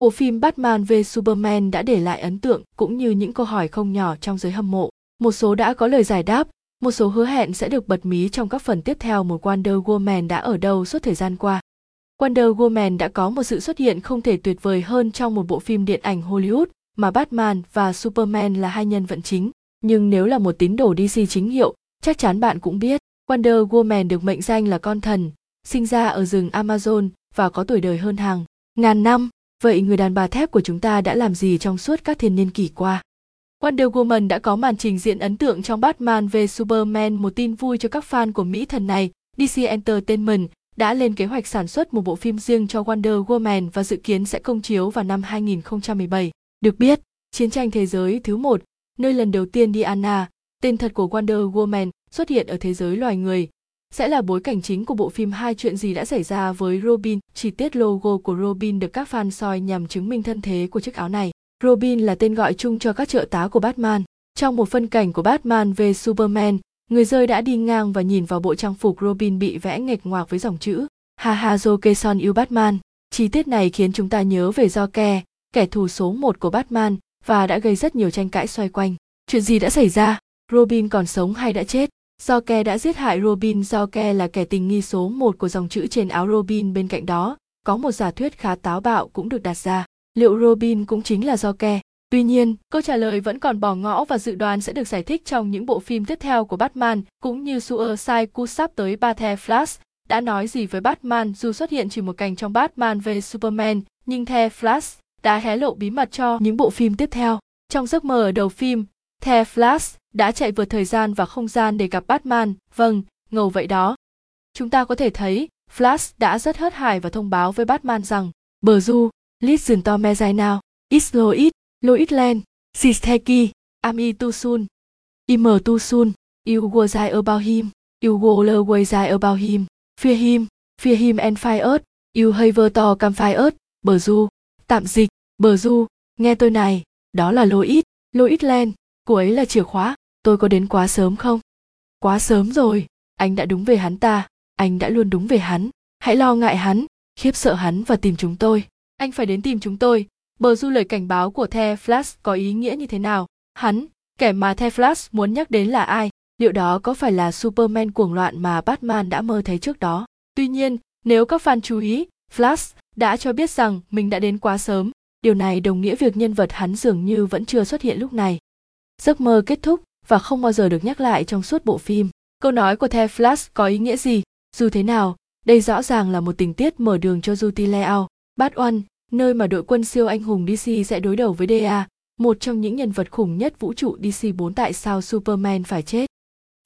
bộ phim Batman v Superman đã để lại ấn tượng cũng như những câu hỏi không nhỏ trong giới hâm mộ. Một số đã có lời giải đáp, một số hứa hẹn sẽ được bật mí trong các phần tiếp theo một Wonder Woman đã ở đâu suốt thời gian qua. Wonder Woman đã có một sự xuất hiện không thể tuyệt vời hơn trong một bộ phim điện ảnh Hollywood mà Batman và Superman là hai nhân vật chính. Nhưng nếu là một tín đồ DC chính hiệu, chắc chắn bạn cũng biết, Wonder Woman được mệnh danh là con thần, sinh ra ở rừng Amazon và có tuổi đời hơn hàng ngàn năm. Vậy người đàn bà thép của chúng ta đã làm gì trong suốt các thiên niên kỷ qua? Wonder Woman đã có màn trình diễn ấn tượng trong Batman v Superman một tin vui cho các fan của Mỹ thần này. DC Entertainment đã lên kế hoạch sản xuất một bộ phim riêng cho Wonder Woman và dự kiến sẽ công chiếu vào năm 2017. Được biết, chiến tranh thế giới thứ một, nơi lần đầu tiên Diana, tên thật của Wonder Woman, xuất hiện ở thế giới loài người, sẽ là bối cảnh chính của bộ phim hai chuyện gì đã xảy ra với Robin. Chi tiết logo của Robin được các fan soi nhằm chứng minh thân thế của chiếc áo này. Robin là tên gọi chung cho các trợ tá của Batman. Trong một phân cảnh của Batman về Superman, người rơi đã đi ngang và nhìn vào bộ trang phục Robin bị vẽ nghệch ngoạc với dòng chữ "Haha, Jokeson yêu Batman. Chi tiết này khiến chúng ta nhớ về Joker, kẻ thù số một của Batman và đã gây rất nhiều tranh cãi xoay quanh. Chuyện gì đã xảy ra? Robin còn sống hay đã chết? Joker đã giết hại Robin Joker là kẻ tình nghi số một của dòng chữ trên áo Robin bên cạnh đó, có một giả thuyết khá táo bạo cũng được đặt ra. Liệu Robin cũng chính là Joker? Tuy nhiên, câu trả lời vẫn còn bỏ ngõ và dự đoán sẽ được giải thích trong những bộ phim tiếp theo của Batman, cũng như Suicide Squad sắp tới ba The Flash đã nói gì với Batman dù xuất hiện chỉ một cảnh trong Batman về Superman, nhưng The Flash đã hé lộ bí mật cho những bộ phim tiếp theo. Trong giấc mơ ở đầu phim, The Flash đã chạy vượt thời gian và không gian để gặp Batman, vâng, ngầu vậy đó. Chúng ta có thể thấy, Flash đã rất hớt hải và thông báo với Batman rằng, bờ du, listen to me right now, it's Lois, Lois Land, Sisteki, Ami too soon, im too soon, you go die about him, you go away die about him, fear him, fear him and fire earth, you haver to come fire earth, bờ du, tạm dịch, bờ du, nghe tôi này, đó là Lois, Lois Land cô ấy là chìa khóa, tôi có đến quá sớm không? Quá sớm rồi anh đã đúng về hắn ta anh đã luôn đúng về hắn. Hãy lo ngại hắn khiếp sợ hắn và tìm chúng tôi. Anh phải đến tìm chúng tôi. Bờ du lời cảnh báo của the flash có ý nghĩa như thế nào? Hắn kẻ mà the flash muốn nhắc đến là ai? Liệu đó có phải là superman cuồng loạn mà batman đã mơ thấy trước đó? Tuy nhiên nếu các fan chú ý flash đã cho biết rằng mình đã đến quá sớm. Điều này đồng nghĩa việc nhân vật hắn dường như vẫn chưa xuất hiện lúc này giấc mơ kết thúc và không bao giờ được nhắc lại trong suốt bộ phim. Câu nói của The Flash có ý nghĩa gì? Dù thế nào, đây rõ ràng là một tình tiết mở đường cho Juti Bad One, nơi mà đội quân siêu anh hùng DC sẽ đối đầu với DA, một trong những nhân vật khủng nhất vũ trụ DC 4 tại sao Superman phải chết.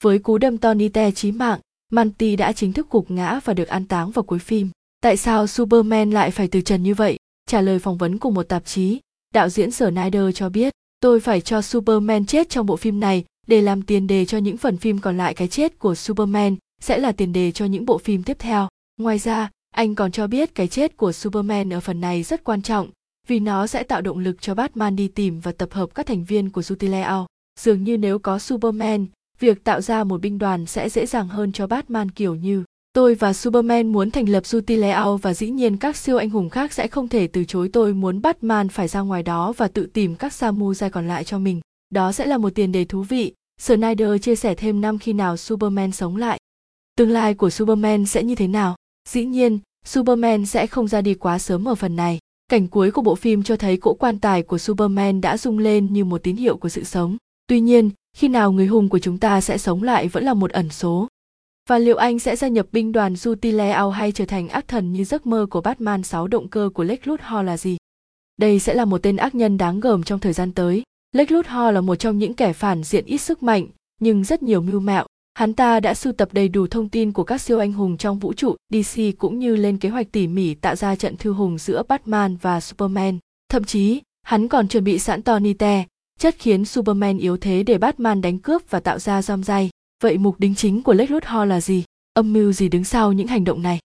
Với cú đâm Tony Te chí mạng, Manti đã chính thức gục ngã và được an táng vào cuối phim. Tại sao Superman lại phải từ trần như vậy? Trả lời phỏng vấn của một tạp chí, đạo diễn Snyder cho biết, tôi phải cho Superman chết trong bộ phim này để làm tiền đề cho những phần phim còn lại cái chết của Superman sẽ là tiền đề cho những bộ phim tiếp theo. Ngoài ra, anh còn cho biết cái chết của Superman ở phần này rất quan trọng vì nó sẽ tạo động lực cho Batman đi tìm và tập hợp các thành viên của Jutileo. Dường như nếu có Superman, việc tạo ra một binh đoàn sẽ dễ dàng hơn cho Batman kiểu như Tôi và Superman muốn thành lập Jutileo và dĩ nhiên các siêu anh hùng khác sẽ không thể từ chối tôi muốn Batman phải ra ngoài đó và tự tìm các Samurai còn lại cho mình. Đó sẽ là một tiền đề thú vị, Snyder chia sẻ thêm năm khi nào Superman sống lại. Tương lai của Superman sẽ như thế nào? Dĩ nhiên, Superman sẽ không ra đi quá sớm ở phần này. Cảnh cuối của bộ phim cho thấy cỗ quan tài của Superman đã rung lên như một tín hiệu của sự sống. Tuy nhiên, khi nào người hùng của chúng ta sẽ sống lại vẫn là một ẩn số. Và liệu anh sẽ gia nhập binh đoàn Jutileo hay trở thành ác thần như giấc mơ của Batman 6 động cơ của Lex Luthor là gì? Đây sẽ là một tên ác nhân đáng gờm trong thời gian tới. Lex Luthor là một trong những kẻ phản diện ít sức mạnh, nhưng rất nhiều mưu mẹo. Hắn ta đã sưu tập đầy đủ thông tin của các siêu anh hùng trong vũ trụ DC cũng như lên kế hoạch tỉ mỉ tạo ra trận thư hùng giữa Batman và Superman. Thậm chí, hắn còn chuẩn bị sẵn Tony Te, chất khiến Superman yếu thế để Batman đánh cướp và tạo ra giom dây. Vậy mục đính chính của Lex Hall là gì? Âm mưu gì đứng sau những hành động này?